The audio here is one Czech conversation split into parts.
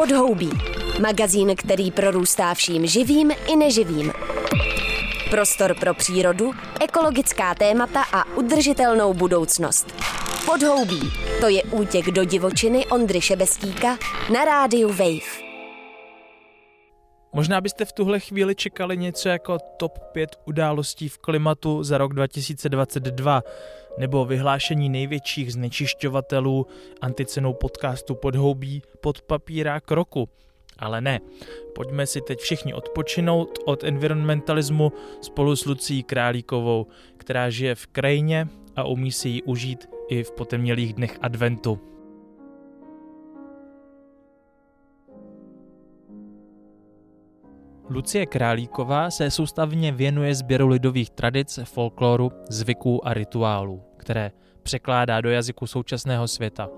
Podhoubí. Magazín, který prorůstá vším živým i neživým. Prostor pro přírodu, ekologická témata a udržitelnou budoucnost. Podhoubí. To je útěk do divočiny Ondry Šebestíka na rádiu Wave. Možná byste v tuhle chvíli čekali něco jako top 5 událostí v klimatu za rok 2022 nebo vyhlášení největších znečišťovatelů anticenou podcastu Podhoubí pod papírák roku. Ale ne, pojďme si teď všichni odpočinout od environmentalismu spolu s Lucí Králíkovou, která žije v krajině a umí si ji užít i v potemnělých dnech adventu. Lucie Králíková se soustavně věnuje sběru lidových tradic, folkloru, zvyků a rituálů, které překládá do jazyku současného světa.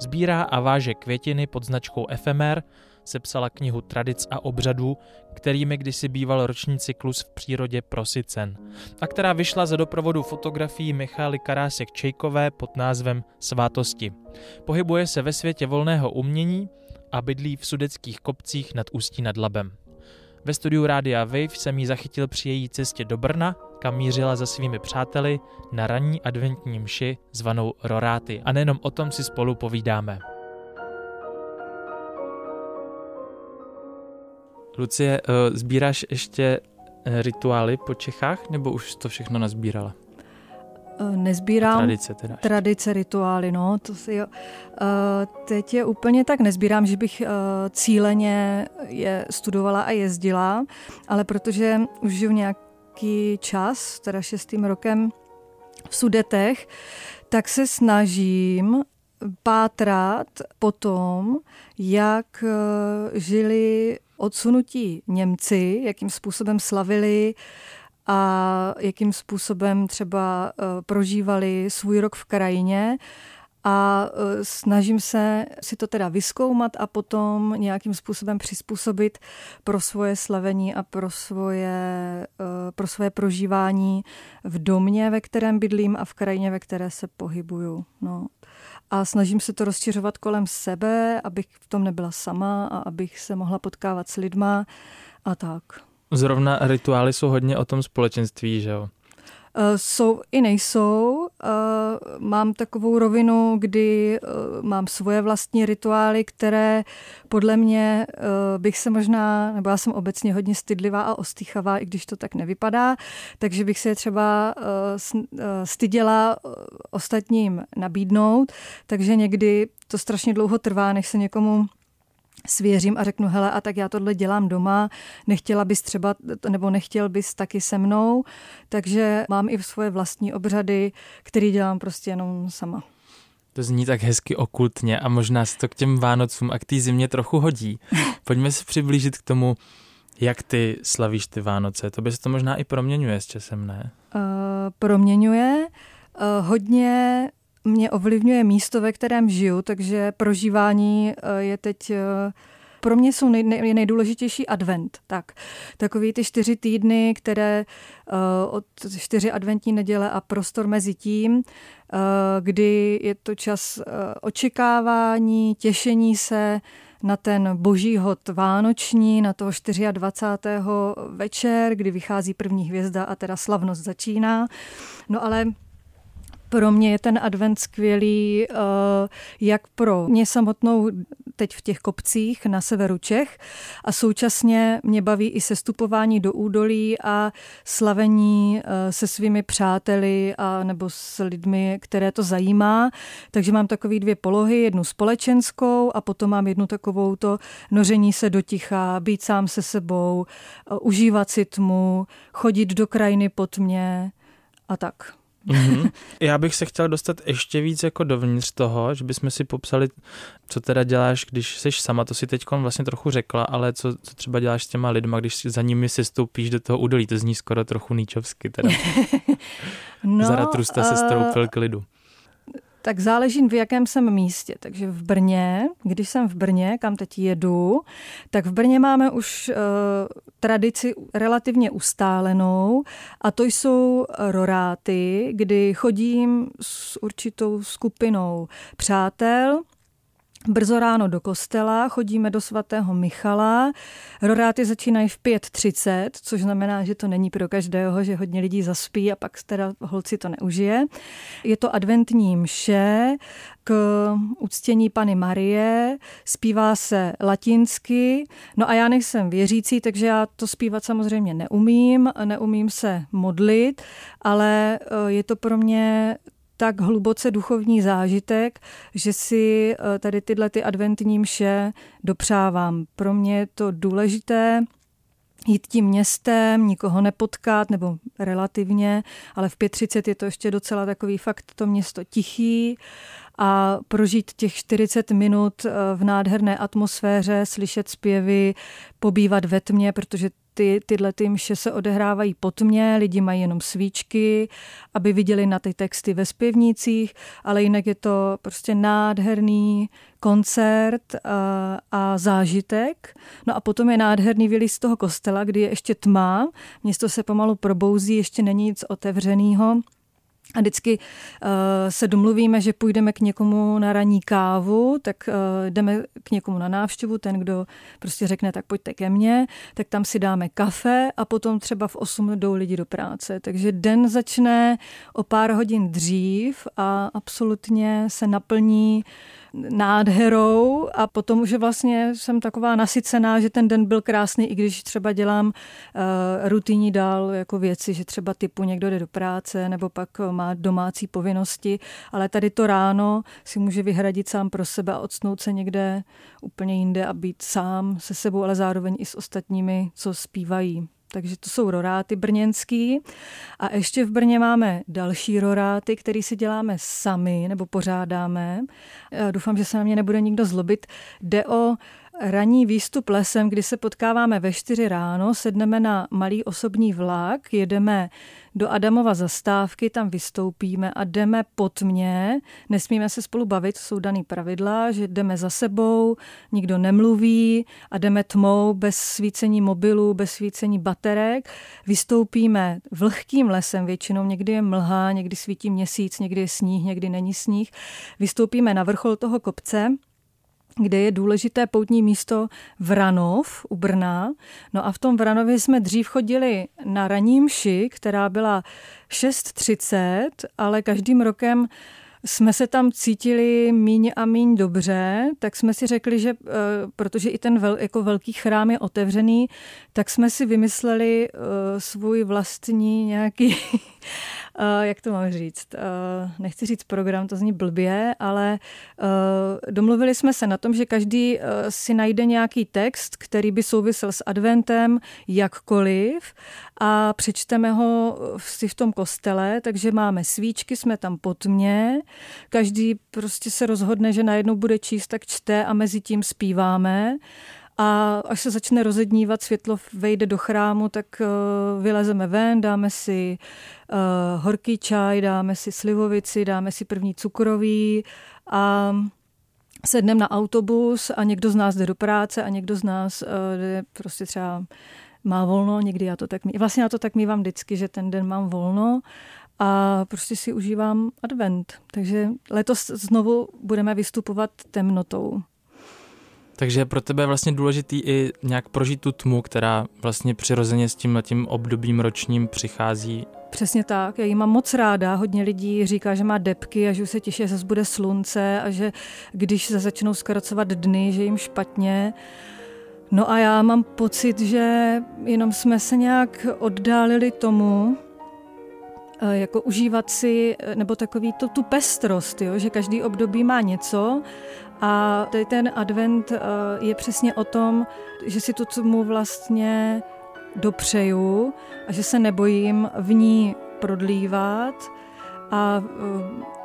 Sbírá a váže květiny pod značkou Efemer, sepsala knihu Tradic a obřadů, kterými kdysi býval roční cyklus v přírodě Prosicen, a která vyšla za doprovodu fotografií Michály Karásek Čejkové pod názvem Svátosti. Pohybuje se ve světě volného umění a bydlí v sudeckých kopcích nad Ústí nad Labem. Ve studiu Rádia Wave jsem ji zachytil při její cestě do Brna, kam mířila za svými přáteli na ranní adventní mši zvanou Roráty. A nejenom o tom si spolu povídáme. Lucie, uh, sbíráš ještě eh, rituály po Čechách, nebo už to všechno nazbírala? Eh, nezbírám tradice, teda tradice, rituály, no, to si jo. Teď je úplně tak nezbírám, že bych cíleně je studovala a jezdila, ale protože už žiju nějaký čas, teda šestým rokem v Sudetech, tak se snažím pátrat po tom, jak žili odsunutí Němci, jakým způsobem slavili a jakým způsobem třeba eh, prožívali svůj rok v krajině a eh, snažím se si to teda vyskoumat a potom nějakým způsobem přizpůsobit pro svoje slavení a pro svoje, eh, pro svoje prožívání v domě, ve kterém bydlím a v krajině, ve které se pohybuju. No a snažím se to rozšiřovat kolem sebe, abych v tom nebyla sama a abych se mohla potkávat s lidma a tak. Zrovna rituály jsou hodně o tom společenství, že jo? Eh, jsou i nejsou. Eh, mám takovou rovinu, kdy eh, mám svoje vlastní rituály, které podle mě bych se možná, nebo já jsem obecně hodně stydlivá a ostýchavá, i když to tak nevypadá, takže bych se je třeba styděla ostatním nabídnout, takže někdy to strašně dlouho trvá, než se někomu svěřím a řeknu, hele, a tak já tohle dělám doma, nechtěla bys třeba, nebo nechtěl bys taky se mnou, takže mám i svoje vlastní obřady, který dělám prostě jenom sama. To zní tak hezky okultně a možná se to k těm Vánocům a k té zimě trochu hodí. Pojďme se přiblížit k tomu, jak ty slavíš ty Vánoce. To by se to možná i proměňuje s časem, ne? Uh, proměňuje. Uh, hodně mě ovlivňuje místo, ve kterém žiju, takže prožívání eh, je teď eh, pro mě jsou nej, nej, nejdůležitější advent. Tak, takový ty čtyři týdny, které uh, od čtyři adventní neděle a prostor mezi tím, uh, kdy je to čas uh, očekávání, těšení se na ten boží hod vánoční, na toho 24. večer, kdy vychází první hvězda a teda slavnost začíná. No ale pro mě je ten advent skvělý, eh, jak pro mě samotnou teď v těch kopcích na severu Čech a současně mě baví i sestupování do údolí a slavení eh, se svými přáteli a nebo s lidmi, které to zajímá. Takže mám takové dvě polohy, jednu společenskou a potom mám jednu takovou to noření se do ticha, být sám se sebou, eh, užívat si tmu, chodit do krajiny pod mě a tak. Mm-hmm. Já bych se chtěl dostat ještě víc jako dovnitř toho, že bychom si popsali, co teda děláš, když jsi sama, to si teď vlastně trochu řekla, ale co, co třeba děláš s těma lidma, když za nimi si stoupíš do toho údolí, to zní skoro trochu níčovsky teda. no, Zaratrusta se stoupil k lidu. Tak záleží, v jakém jsem místě. Takže v Brně, když jsem v Brně, kam teď jedu, tak v Brně máme už uh, tradici relativně ustálenou a to jsou roráty, kdy chodím s určitou skupinou přátel, brzo ráno do kostela, chodíme do svatého Michala. Roráty začínají v 5.30, což znamená, že to není pro každého, že hodně lidí zaspí a pak teda holci to neužije. Je to adventní mše k uctění Pany Marie, zpívá se latinsky, no a já nejsem věřící, takže já to zpívat samozřejmě neumím, neumím se modlit, ale eh, je to pro mě tak hluboce duchovní zážitek, že si eh, tady tyhle ty adventní mše dopřávám. Pro mě je to důležité, jít tím městem, nikoho nepotkat, nebo relativně, ale v 5.30 je to ještě docela takový fakt to město tichý a prožít těch 40 minut eh, v nádherné atmosféře, slyšet zpěvy, pobývat ve tmě, protože ty, tyhle ty mše se odehrávají po tmě, lidi mají jenom svíčky, aby viděli na ty texty ve zpěvnících, ale jinak je to prostě nádherný koncert a, a zážitek. No a potom je nádherný vylíz z toho kostela, kdy je ještě tma, město se pomalu probouzí, ještě není nic otevřeného a vždycky uh, se domluvíme, že půjdeme k někomu na ranní kávu, tak uh, jdeme k někomu na návštěvu, ten, kdo prostě řekne, tak pojďte ke mně, tak tam si dáme kafe a potom třeba v 8 jdou lidi do práce. Takže den začne o pár hodin dřív a absolutně se naplní uh, nádherou a potom už vlastně jsem taková nasycená, že ten den byl krásný, i když třeba dělám uh, rutinní dál jako věci, že třeba typu někdo jde do práce nebo pak má domácí povinnosti, ale tady to ráno si může vyhradit sám pro sebe a odsnout se někde úplně jinde a být sám se sebou, ale zároveň i s ostatními, co zpívají. Takže to jsou roráty brněnský. A ještě v Brně máme další roráty, které si děláme sami nebo pořádáme. Doufám, že se na mě nebude nikdo zlobit. Jde o ranní výstup lesem, kdy se potkáváme ve čtyři ráno, sedneme na malý osobní vlak, jedeme do Adamova zastávky, tam vystoupíme a jdeme pod mě. Nesmíme se spolu bavit, jsou daný pravidla, že jdeme za sebou, nikdo nemluví a jdeme tmou, bez svícení mobilu, bez svícení baterek. Vystoupíme vlhkým lesem, většinou někdy je mlha, někdy svítí měsíc, někdy je sníh, někdy není sníh. Vystoupíme na vrchol toho kopce, kde je důležité poutní místo Vranov u Brna. No a v tom Vranově jsme dřív chodili na raní mši, která byla 6.30, ale každým rokem jsme se tam cítili míň a míň dobře, tak jsme si řekli, že eh, protože i ten vel, jako velký chrám je otevřený, tak jsme si vymysleli uh, svůj vlastní nějaký Uh, jak to mám říct? Uh, nechci říct program, to zní blbě, ale uh, domluvili jsme se na tom, že každý uh, si najde nějaký text, který by souvisel s adventem jakkoliv a přečteme ho si v tom kostele, takže máme svíčky, jsme tam pod mě, každý prostě se rozhodne, že najednou bude číst, tak čte a mezi tím zpíváme. A až se začne rozednívat, světlo vejde do chrámu, tak uh, vylezeme ven, dáme si uh, horký čaj, dáme si slivovici, dáme si první cukroví a sedneme na autobus a někdo z nás jde do práce a někdo z nás uh, jde prostě třeba má volno, někdy já to tak mý, vlastně já to tak mývám vždycky, že ten den mám volno a prostě si užívám advent. Takže letos znovu budeme vystupovat temnotou. Takže je pro tebe vlastně důležitý i nějak prožít tu tmu, která vlastně přirozeně s tím tím obdobím ročním přichází. Přesně tak, já ji mám moc ráda. Hodně lidí říká, že má depky a že už se těší, že zase bude slunce a že když se začnou zkracovat dny, že jim špatně. No a já mám pocit, že jenom jsme se nějak oddálili tomu, eh, jako užívat si, eh, nebo takový to, tu pestrost, jo? že každý období má něco a tady ten advent eh, je přesně o tom, že si tu mu vlastně dopřeju a že se nebojím v ní prodlívat. A eh,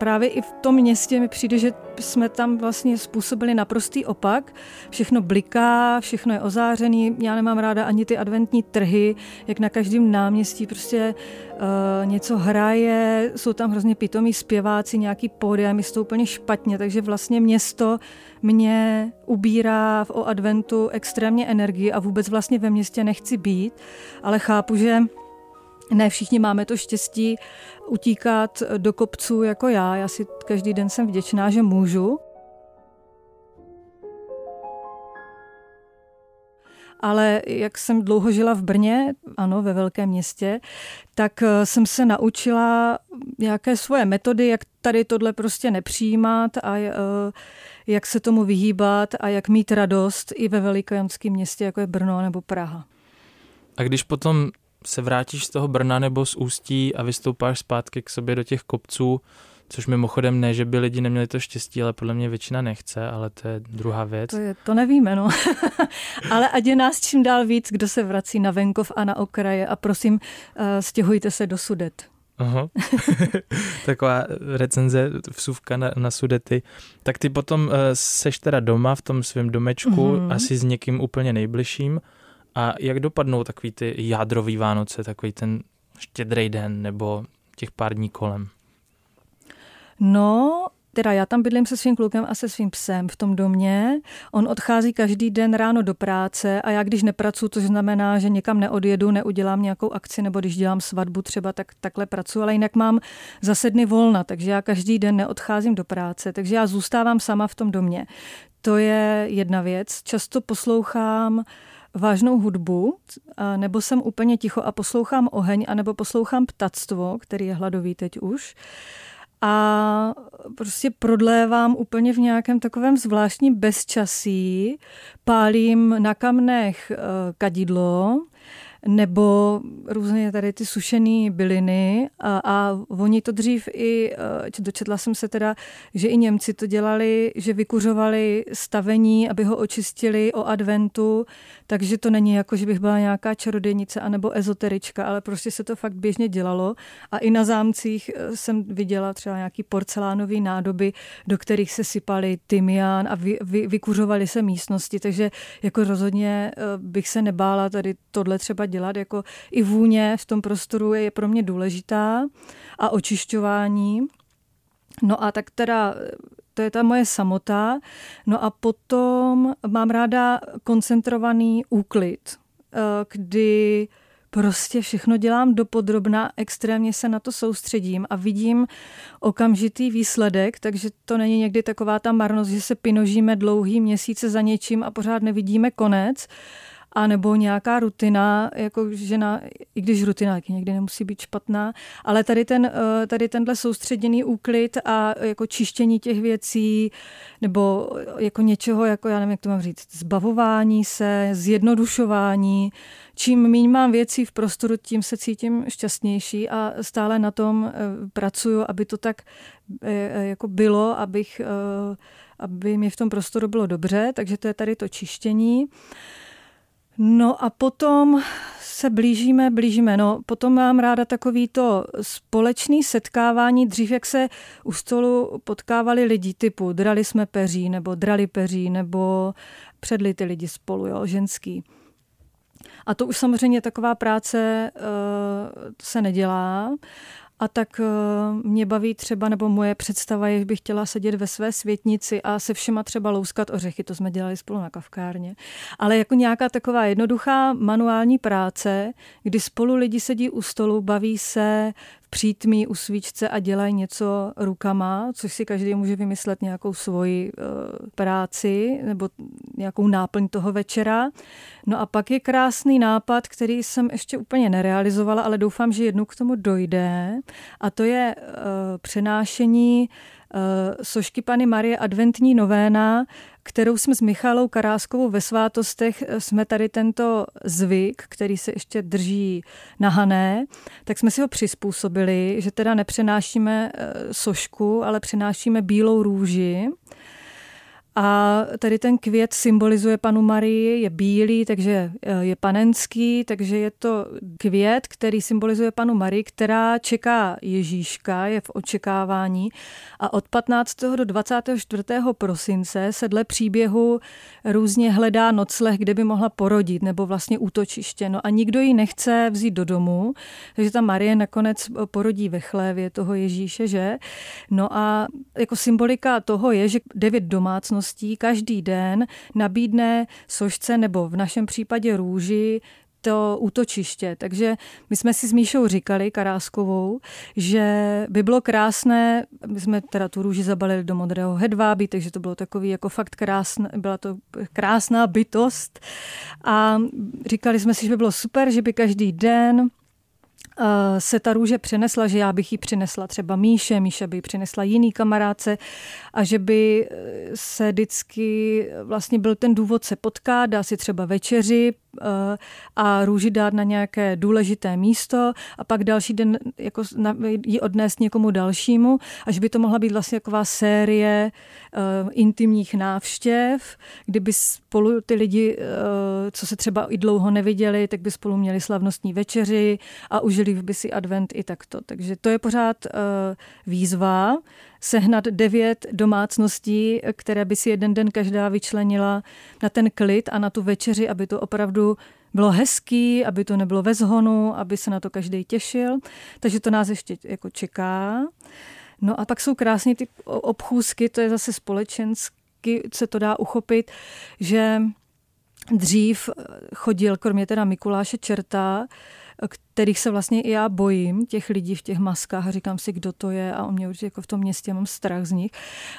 právě i v tom městě mi přijde, že jsme tam vlastně způsobili naprostý opak. Všechno bliká, všechno je ozářený. Já nemám ráda ani ty adventní trhy, jak na každém náměstí prostě uh, něco hraje, jsou tam hrozně pitomí zpěváci, nějaký pódia, mi to úplně špatně, takže vlastně město mě ubírá o adventu extrémně energii a vůbec vlastně ve městě nechci být, ale chápu, že ne všichni máme to štěstí utíkat do kopců jako já. Já si každý den jsem vděčná, že můžu. ale jak jsem dlouho žila v Brně, ano, ve velkém městě, tak eh, jsem se naučila nějaké svoje metody, jak tady tohle prostě nepřijímat a eh, jak se tomu vyhýbat a jak mít radost i ve velikojanském městě, jako je Brno nebo Praha. A když potom se vrátíš z toho Brna nebo z Ústí a vystoupáš zpátky k sobě do těch kopců, což mimochodem ne, že by lidi neměli to štěstí, ale podle mě většina nechce, ale to je druhá věc. To, je, to nevíme, no. ale ať je nás čím dál víc, kdo se vrací na venkov a na okraje a prosím, uh, stěhujte se do Sudet. Aha. Taková recenze, vsuvka na, na sudety. Tak ty potom uh, seš teda doma v tom svém domečku, mm-hmm. asi s někým úplně nejbližším. A jak dopadnou takový ty jádrový Vánoce, takový ten štědrý den nebo těch pár dní kolem? No, teda já tam bydlím se svým klukem a se svým psem v tom domě. On odchází každý den ráno do práce a já když nepracuji, to znamená, že někam neodjedu, neudělám nějakou akci nebo když dělám svatbu třeba, tak takhle pracuji, ale jinak mám zase dny volna, takže já každý den neodcházím do práce, takže já zůstávám sama v tom domě. To je jedna věc. Často poslouchám vážnou hudbu, nebo jsem úplně ticho a poslouchám oheň, anebo poslouchám ptactvo, který je hladový teď už. A prostě prodlévám úplně v nějakém takovém zvláštním bezčasí, pálím na kamnech eh, kadidlo, nebo různě tady ty sušené byliny a, a oni to dřív i, eh, dočetla jsem se teda, že i Němci to dělali, že vykuřovali stavení, aby ho očistili o adventu, takže to není jako, že bych byla nějaká čarodějnice anebo ezoterička, ale prostě se to fakt běžně dělalo. A i na zámcích eh, jsem viděla třeba nějaký porcelánový nádoby, do kterých se sypali tymián a vy, vy, vykuřovali se místnosti, takže jako rozhodně eh, bych se nebála tady tohle třeba dělat, jako i vůně v tom prostoru je pro mě důležitá a očišťování. No a tak teda to je ta moje samota. No a potom mám ráda koncentrovaný úklid, eh, kdy prostě všechno dělám dopodrobna, extrémně se na to soustředím a vidím okamžitý výsledek, takže to není někdy taková ta marnost, že se pinožíme dlouhý měsíce za něčím a pořád nevidíme konec, a nebo nějaká rutina, jako žena, i když rutina taky někdy nemusí být špatná, ale tady, ten, eh, tady tenhle soustředěný úklid a jako čištění těch věcí, nebo jako něčeho, jako já nevím, jak to mám říct, zbavování se, zjednodušování, čím méně mám věcí v prostoru, tím se cítím šťastnější a stále na tom eh, pracuju, aby to tak eh, jako bylo, abych, aby mi v tom prostoru bylo dobře, takže to je tady to čištění. No a potom se blížíme, blížíme. No, potom mám ráda takový to společný setkávání, dřív jak se u stolu potkávali lidi typu drali jsme peří, nebo drali peří, nebo předli ty lidi spolu, jo, ženský. A to už samozřejmě taková práce uh, se nedělá. A tak uh, mě baví třeba, nebo moje představa je, že bych chtěla sedět ve své světnici a se všema třeba louskat ořechy, to jsme dělali spolu na kavkárně. Ale jako nějaká taková jednoduchá manuální práce, kdy spolu lidi sedí u stolu, baví se, přítmí u svíčce a dělají něco rukama, což si každý může vymyslet nějakou svoji uh, práci nebo nějakou náplň toho večera. No a pak je krásný nápad, který jsem ještě úplně nerealizovala, ale doufám, že jednou k tomu dojde. A to je uh, přenášení sošky Pany Marie adventní novéna kterou jsme s Michalou Karáskovou ve svátostech, eh, jsme tady tento zvyk, který se ještě drží nahané, tak jsme si ho přizpůsobili, že teda nepřenášíme eh, sošku, ale přenášíme bílou růži a tady ten květ symbolizuje panu Marii, je bílý, takže eh, je panenský, takže je to květ, který symbolizuje panu Marii, která čeká Ježíška, je v očekávání a od 15. do 24. prosince se dle příběhu různě hledá nocleh, kde by mohla porodit, nebo vlastně útočiště. No a nikdo ji nechce vzít do domu, takže ta Marie nakonec porodí ve chlévě toho Ježíše, že? No a jako symbolika toho je, že devět domácností každý den nabídne sošce nebo v našem případě růži to útočiště. Takže my jsme si s Míšou říkali, Karáskovou, že by bylo krásné, my jsme teda tu růži zabalili do modrého hedvábí, takže to bylo takový jako fakt krásné, byla to krásná bytost. A říkali jsme si, že by bylo super, že by každý den se ta růže přenesla, že já bych ji přinesla třeba Míše, Míša by ji přinesla jiný kamarádce a že by eh, se vždycky vlastně byl ten důvod se potkat, dá si třeba večeři, Eh, a růži dát na nějaké důležité místo a pak další den jako ji odnést někomu dalšímu, až by to mohla být vlastně taková série uh, intimních návštěv, kdyby spolu ty lidi, uh, co se třeba i dlouho neviděli, tak by spolu měli slavnostní večeři a užili by si advent i takto. Takže to je pořád výzva sehnat devět domácností, které by si jeden den každá vyčlenila na ten klid a na tu večeři, aby to opravdu bylo hezký, aby to nebylo ve zhonu, aby se na to každý těšil. Takže to nás ještě jako čeká. No a pak jsou krásně ty obchůzky, to je zase společensky, se to dá uchopit, že dřív chodil, kromě teda Mikuláše Čerta, kterých se vlastně i já bojím, těch lidí v těch maskách a říkám si, kdo to je a on mě určitě jako v tom městě mám strach z nich.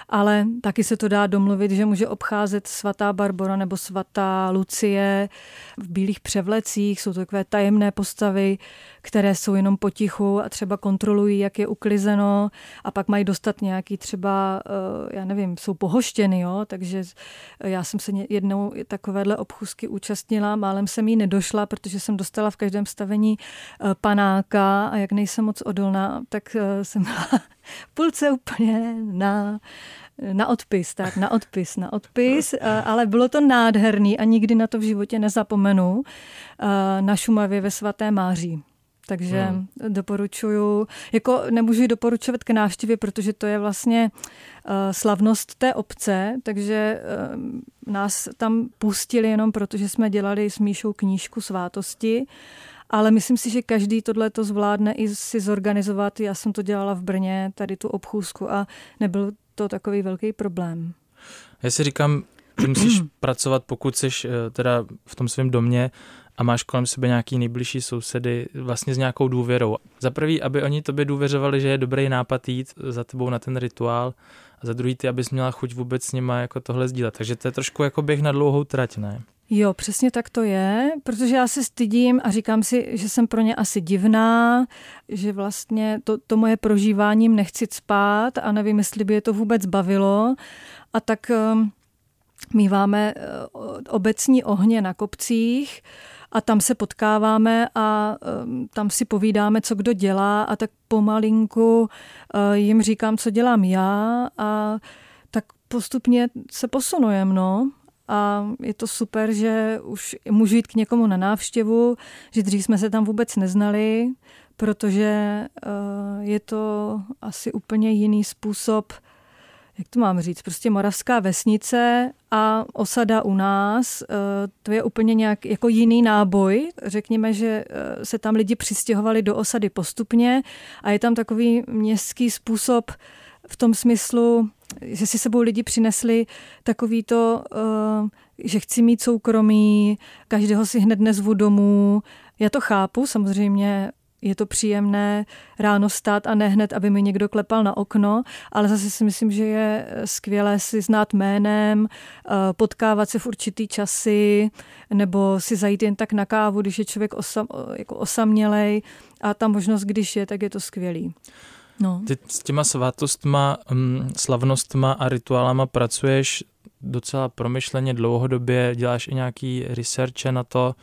Ale taky se to dá domluvit, že může obcházet svatá Barbara nebo svatá Lucie v bílých převlecích, jsou to takové tajemné postavy, které jsou jenom potichu a třeba kontrolují, jak je uklizeno a pak mají dostat nějaký třeba, eh, já nevím, jsou pohoštěny, jo? takže já jsem se jednou takovéhle obchůzky účastnila, málem jsem jí nedošla, protože jsem dostala v každém stavení panáka a jak nejsem moc odolná, tak eh, jsem byla půlce úplně na na odpis, tak na odpis, na odpis, eh, ale bylo to nádherný a nikdy na to v životě nezapomenu na Šumavě ve Svaté Máří. Takže hmm. doporučuju, jako nemůžu ji doporučovat k návštěvě, protože to je vlastně uh, slavnost té obce, takže uh, nás tam pustili jenom proto, že jsme dělali s Míšou knížku svátosti ale myslím si, že každý tohle to zvládne i si zorganizovat. Já jsem to dělala v Brně, tady tu obchůzku a nebyl to takový velký problém. Já si říkám, ty musíš pracovat, pokud jsi eh, teda v tom svém domě a máš kolem sebe nějaký nejbližší sousedy vlastně s nějakou důvěrou. Za prvý, aby oni tobě důvěřovali, že je dobrý nápad jít za tebou na ten rituál a za druhý ty, abys měla chuť vůbec s nima jako tohle sdílet. Takže to je trošku jako běh na dlouhou trať, ne? Jo, přesně tak to je, protože já se stydím a říkám si, že jsem pro ně asi divná, že vlastně to, to moje prožíváním nechci spát a nevím, jestli by je to vůbec bavilo. A tak um, míváme uh, obecní ohně na kopcích a tam se potkáváme a tam si povídáme, co kdo dělá a tak pomalinku uh, jim říkám, co dělám já a tak postupně se posunujeme, no. A je to super, že už můžu jít k někomu na návštěvu, že dřív jsme se tam vůbec neznali, protože eh, je to asi úplně jiný způsob, jak to mám říct, prostě moravská vesnice a osada u nás, eh, to je úplně nějak jako jiný náboj. Řekněme, že eh, se tam lidi přistěhovali do osady postupně a je tam takový městský způsob v tom smyslu, že si sebou lidi přinesli takový to, eh, že chci mít soukromí, každého si hned nezvu domů. Já to chápu, samozřejmě je to příjemné ráno stát a ne hned, aby mi někdo klepal na okno, ale zase si myslím, že je skvělé si znát jménem, eh, potkávat se v určitý časy, nebo si zajít jen tak na kávu, když je člověk osam, jako osamělej a ta možnost, když je, tak je to skvělý. No. Ty s těma svátostma, um, slavnostma a rituálama pracuješ docela promyšleně dlouhodobě, děláš i nějaký researche na to.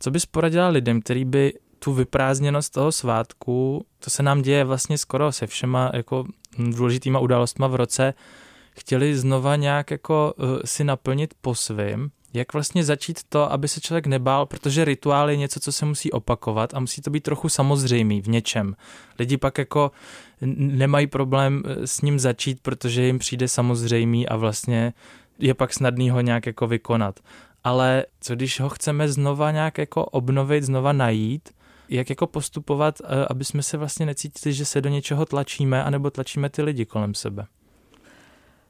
Co bys poradila lidem, který by tu vyprázdněnost toho svátku, to se nám děje vlastně skoro se všema jako důležitýma událostma v roce, chtěli znova nějak jako uh, si naplnit po svým, jak vlastně začít to, aby se člověk nebál, protože rituál je něco, co se musí opakovat a musí to být trochu samozřejmý v něčem. Lidi pak jako nemají problém eh, s ním začít, protože jim přijde samozřejmý a vlastně je pak snadný ho nějak jako vykonat. Ale co když ho chceme znova nějak jako obnovit, znova najít, jak jako postupovat, eh, aby jsme se vlastně necítili, že se do něčeho tlačíme, anebo tlačíme ty lidi kolem sebe?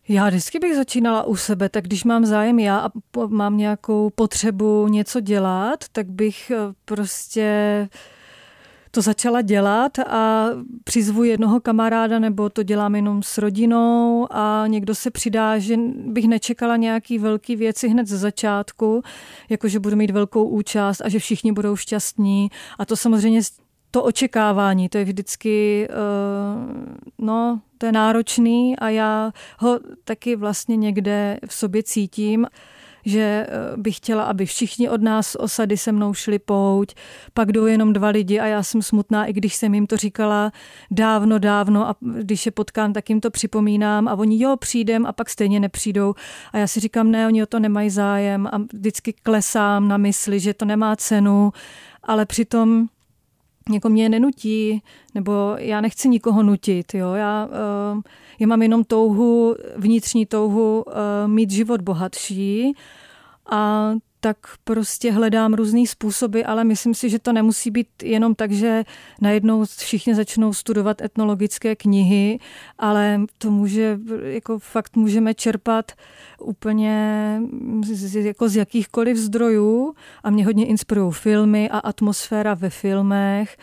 Já vždycky bych začínala u sebe, tak když mám zájem já a mám nějakou potřebu něco dělat, tak bych eh, prostě to začala dělat a přizvu jednoho kamaráda, nebo to dělám jenom s rodinou a někdo se přidá, že bych nečekala nějaký velký věci hned ze začátku, jakože budu mít velkou účast a že všichni budou šťastní. A to samozřejmě to očekávání, to je vždycky, uh, no, to je náročný a já ho taky vlastně někde v sobě cítím že eh, bych chtěla, aby všichni od nás osady se mnou šli pouť, pak jdou jenom dva lidi a já jsem smutná, i když jsem jim to říkala dávno, dávno a když je potkám, tak jim to připomínám a oni jo, přijdem a pak stejně nepřijdou. A já si říkám, ne, oni o to nemají zájem. A vždycky klesám na mysli, že to nemá cenu, ale přitom jako mě nenutí, nebo já nechci nikoho nutit, jo, já, uh, já mám jenom touhu, vnitřní touhu uh, mít život bohatší a tak prostě hledám různý způsoby, ale myslím si, že to nemusí být jenom tak, že najednou všichni začnou studovat etnologické knihy, ale to může, jako fakt můžeme čerpat úplně z, jako z jakýchkoliv zdrojů a mě hodně inspirují filmy a atmosféra ve filmech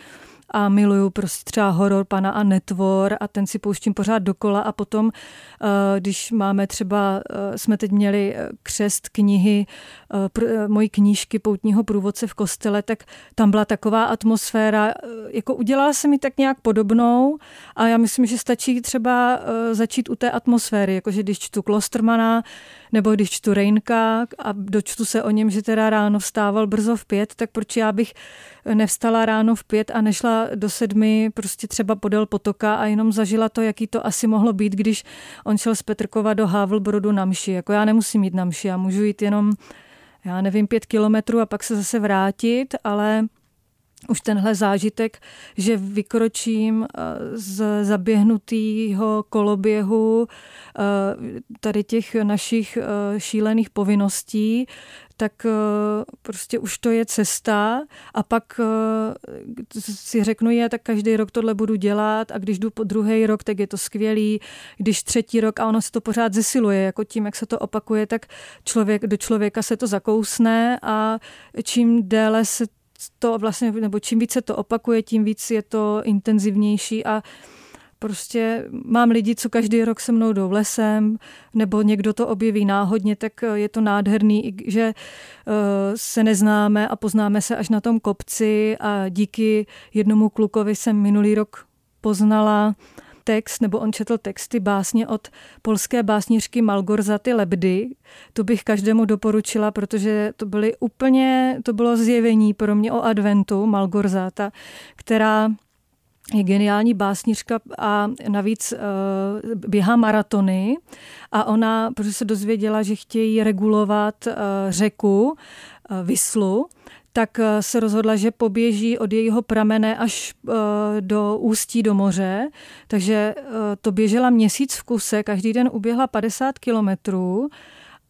a miluju prostě třeba horor pana a netvor a ten si pouštím pořád dokola a potom, eh, když máme třeba, eh, jsme teď měli eh, křest knihy, mojí knížky Poutního průvodce v kostele, tak tam byla taková atmosféra, jako udělala se mi tak nějak podobnou a já myslím, že stačí třeba začít u té atmosféry, jakože když čtu Klostermana, nebo když čtu Reinka a dočtu se o něm, že teda ráno vstával brzo v pět, tak proč já bych nevstala ráno v pět a nešla do sedmi prostě třeba podél potoka a jenom zažila to, jaký to asi mohlo být, když on šel z Petrkova do Havlbrodu na mši. Jako já nemusím jít na mši, já můžu jít jenom, já nevím, pět kilometrů a pak se zase vrátit, ale už tenhle zážitek, že vykročím eh, z zaběhnutého koloběhu eh, tady těch našich eh, šílených povinností, tak prostě už to je cesta a pak si řeknu, je, tak každý rok tohle budu dělat a když jdu po druhý rok, tak je to skvělý, když třetí rok a ono se to pořád zesiluje, jako tím, jak se to opakuje, tak člověk, do člověka se to zakousne a čím déle se to vlastně, nebo čím více to opakuje, tím víc je to intenzivnější a prostě mám lidi, co každý rok se mnou jdou lesem, nebo někdo to objeví náhodně, tak je to nádherný, že eh, se neznáme a poznáme se až na tom kopci a díky jednomu klukovi jsem minulý rok poznala text, nebo on četl texty básně od polské básnířky Malgorzaty Lebdy. To bych každému doporučila, protože to byly úplně, to bylo zjevení pro mě o adventu Malgorzata, která je geniální básnířka a navíc uh, běhá maratony a ona, protože se dozvěděla, že chtějí regulovat uh, řeku uh, Vyslu, tak eh, se rozhodla, že poběží od jejího pramene až eh, do ústí do moře. Takže eh, to běžela měsíc v kuse, každý den uběhla 50 kilometrů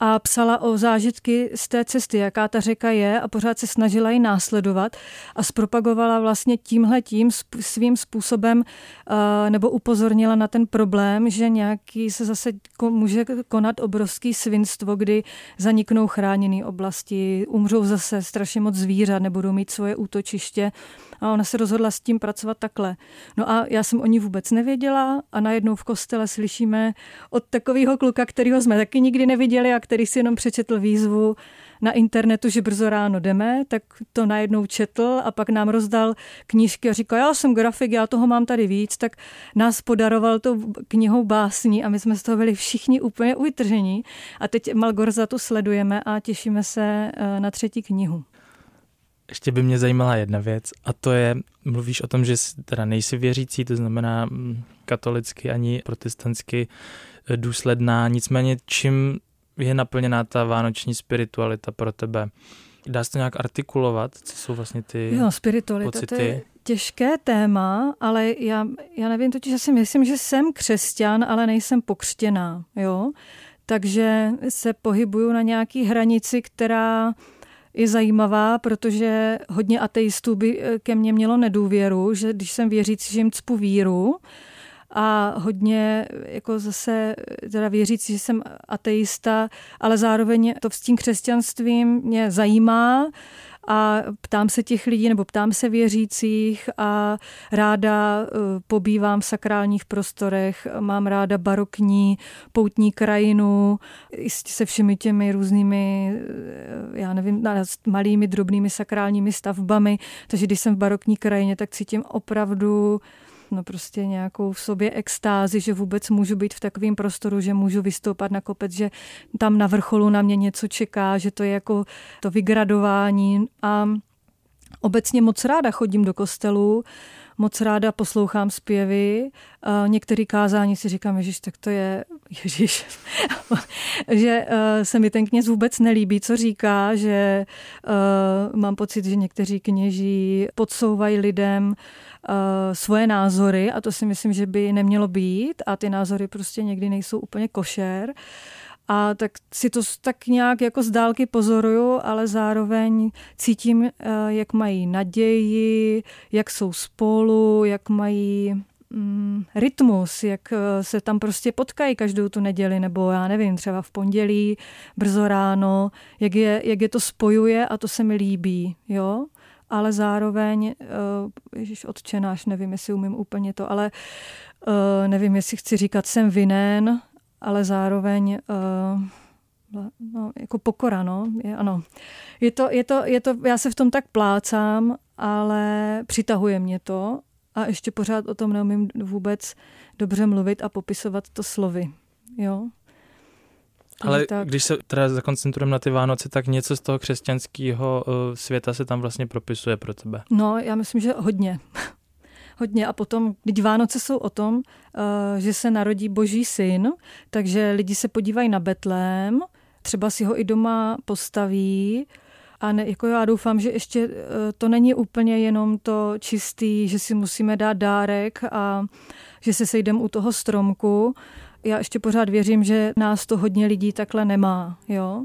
a psala o zážitky z té cesty, jaká ta řeka je a pořád se snažila ji následovat a zpropagovala vlastně tímhle tím svým způsobem nebo upozornila na ten problém, že nějaký se zase může konat obrovský svinstvo, kdy zaniknou chráněné oblasti, umřou zase strašně moc zvířat, nebudou mít svoje útočiště a ona se rozhodla s tím pracovat takhle. No a já jsem o ní vůbec nevěděla a najednou v kostele slyšíme od takového kluka, kterého jsme taky nikdy neviděli a který si jenom přečetl výzvu na internetu, že brzo ráno jdeme, tak to najednou četl a pak nám rozdal knížky a říkal, já jsem grafik, já toho mám tady víc, tak nás podaroval tou knihou básní a my jsme z toho byli všichni úplně vytržení. A teď Malgorzatu sledujeme a těšíme se eh, na třetí knihu. Ještě by mě zajímala jedna věc a to je, mluvíš o tom, že teda nejsi věřící, to znamená mm, katolicky ani protestantsky eh, důsledná, nicméně čím je naplněná ta vánoční spiritualita pro tebe? Dá se to nějak artikulovat? Co jsou vlastně ty jo, spiritualita, pocity? To je těžké téma, ale já, já nevím, totiž já si myslím, že jsem křesťan, ale nejsem pokřtěná, jo? Takže se pohybuju na nějaký hranici, která je zajímavá, protože hodně ateistů by eh, ke mně mělo nedůvěru, že když jsem věřící, že jim cpu víru, a hodně jako zase teda věřící, že jsem ateista, ale zároveň to s tím křesťanstvím mě zajímá a ptám se těch lidí nebo ptám se věřících a ráda eh, pobývám v sakrálních prostorech, mám ráda barokní poutní krajinu se všemi těmi různými, eh, já nevím, malými, drobnými sakrálními stavbami, takže když jsem v barokní krajině, tak cítím opravdu no prostě nějakou v sobě extázi, že vůbec můžu být v takovém prostoru, že můžu vystoupat na kopec, že tam na vrcholu na mě něco čeká, že to je jako to vygradování. A obecně moc ráda chodím do kostelu, moc ráda poslouchám zpěvy. Některý kázání si říkám, Ježíš, tak to je Ježíš. že uh, se mi ten kněz vůbec nelíbí, co říká, že uh, mám pocit, že někteří kněží podsouvají lidem uh, svoje názory a to si myslím, že by nemělo být a ty názory prostě někdy nejsou úplně košer. A tak si to tak nějak jako z dálky pozoruju, ale zároveň cítím, jak mají naději, jak jsou spolu, jak mají mm, rytmus, jak se tam prostě potkají každou tu neděli, nebo já nevím, třeba v pondělí, brzo ráno, jak je, jak je to spojuje a to se mi líbí, jo? Ale zároveň, uh, ježiš, odčenáš, nevím, jestli umím úplně to, ale uh, nevím, jestli chci říkat, jsem vinen, ale zároveň uh, no, jako pokora, no, je, ano. Je to, je to, je to, já se v tom tak plácám, ale přitahuje mě to a ještě pořád o tom neumím vůbec dobře mluvit a popisovat to slovy, jo. Ale tak... když se teda zakoncentrujeme na ty Vánoce, tak něco z toho křesťanského uh, světa se tam vlastně propisuje pro tebe. No, já myslím, že hodně. Hodně. A potom, když Vánoce jsou o tom, uh, že se narodí boží syn, takže lidi se podívají na Betlém, třeba si ho i doma postaví, a ne, jako já doufám, že ještě uh, to není úplně jenom to čistý, že si musíme dát dárek a že se sejdeme u toho stromku, já ještě pořád věřím, že nás to hodně lidí takhle nemá, jo.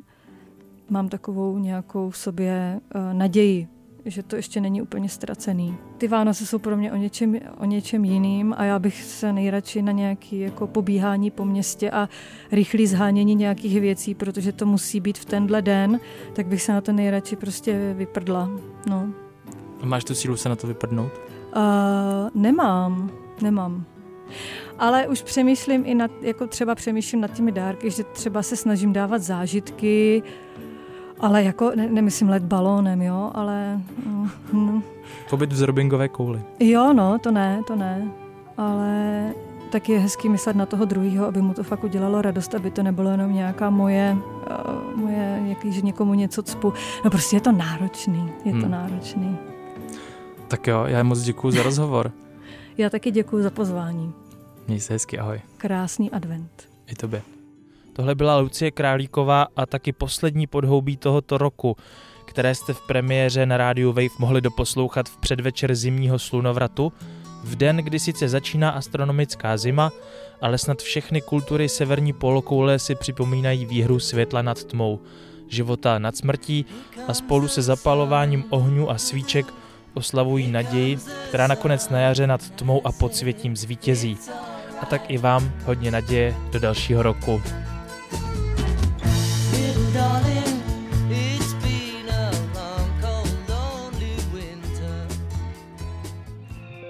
Mám takovou nějakou v sobě uh, naději, že to ještě není úplně ztracený. Ty Vánoce jsou pro mě o něčem, o něčem jiným a já bych se nejradši na nějaký jako pobíhání po městě a rychlý zhánění nějakých věcí, protože to musí být v tenhle den, tak bych se na to nejradši prostě vyprdla. No. Máš tu sílu se na to vyprdnout? Uh, nemám, nemám. Ale už přemýšlím i nad, jako třeba přemýšlím nad těmi dárky, že třeba se snažím dávat zážitky, ale jako, ne, nemyslím let balónem, jo, ale... Mm, Pobyt v zrobingové kouli. Jo, no, to ne, to ne. Ale tak je hezký myslet na toho druhého, aby mu to fakt udělalo radost, aby to nebylo jenom nějaká moje, uh, moje jaký, že někomu něco cpu. No prostě je to náročný, je hmm. to náročný. Tak jo, já moc děkuji za rozhovor. já taky děkuji za pozvání. Měj se hezky, ahoj. Krásný advent. I tobě. Tohle byla Lucie Králíková a taky poslední podhoubí tohoto roku, které jste v premiéře na rádiu Wave mohli doposlouchat v předvečer zimního slunovratu, v den, kdy sice začíná astronomická zima, ale snad všechny kultury severní polokoule si připomínají výhru světla nad tmou, života nad smrtí a spolu se zapalováním ohňů a svíček oslavují naději, která nakonec na jaře nad tmou a podsvětím zvítězí. A tak i vám hodně naděje do dalšího roku.